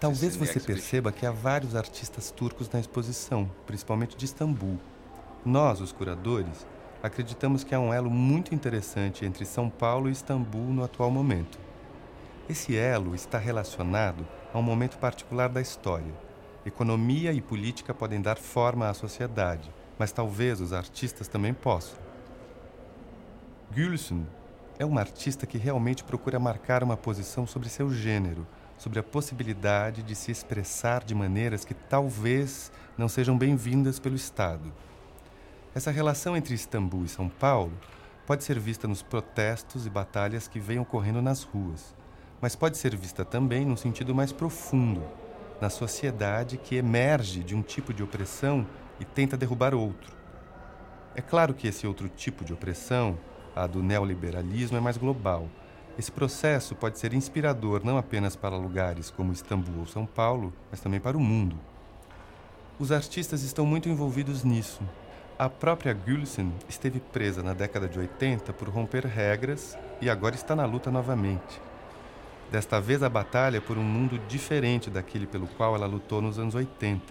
Talvez você perceba que há vários artistas turcos na exposição, principalmente de Istambul. Nós, os curadores, acreditamos que há um elo muito interessante entre São Paulo e Istambul no atual momento. Esse elo está relacionado a um momento particular da história. Economia e política podem dar forma à sociedade, mas talvez os artistas também possam. Gülsün é uma artista que realmente procura marcar uma posição sobre seu gênero, sobre a possibilidade de se expressar de maneiras que talvez não sejam bem-vindas pelo Estado. Essa relação entre Istambul e São Paulo pode ser vista nos protestos e batalhas que vêm ocorrendo nas ruas, mas pode ser vista também num sentido mais profundo, na sociedade que emerge de um tipo de opressão e tenta derrubar outro. É claro que esse outro tipo de opressão a do neoliberalismo é mais global. Esse processo pode ser inspirador não apenas para lugares como Istambul ou São Paulo, mas também para o mundo. Os artistas estão muito envolvidos nisso. A própria Gülsen esteve presa na década de 80 por romper regras e agora está na luta novamente. Desta vez a batalha é por um mundo diferente daquele pelo qual ela lutou nos anos 80.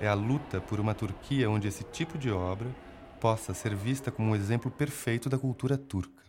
É a luta por uma Turquia onde esse tipo de obra possa ser vista como um exemplo perfeito da cultura turca.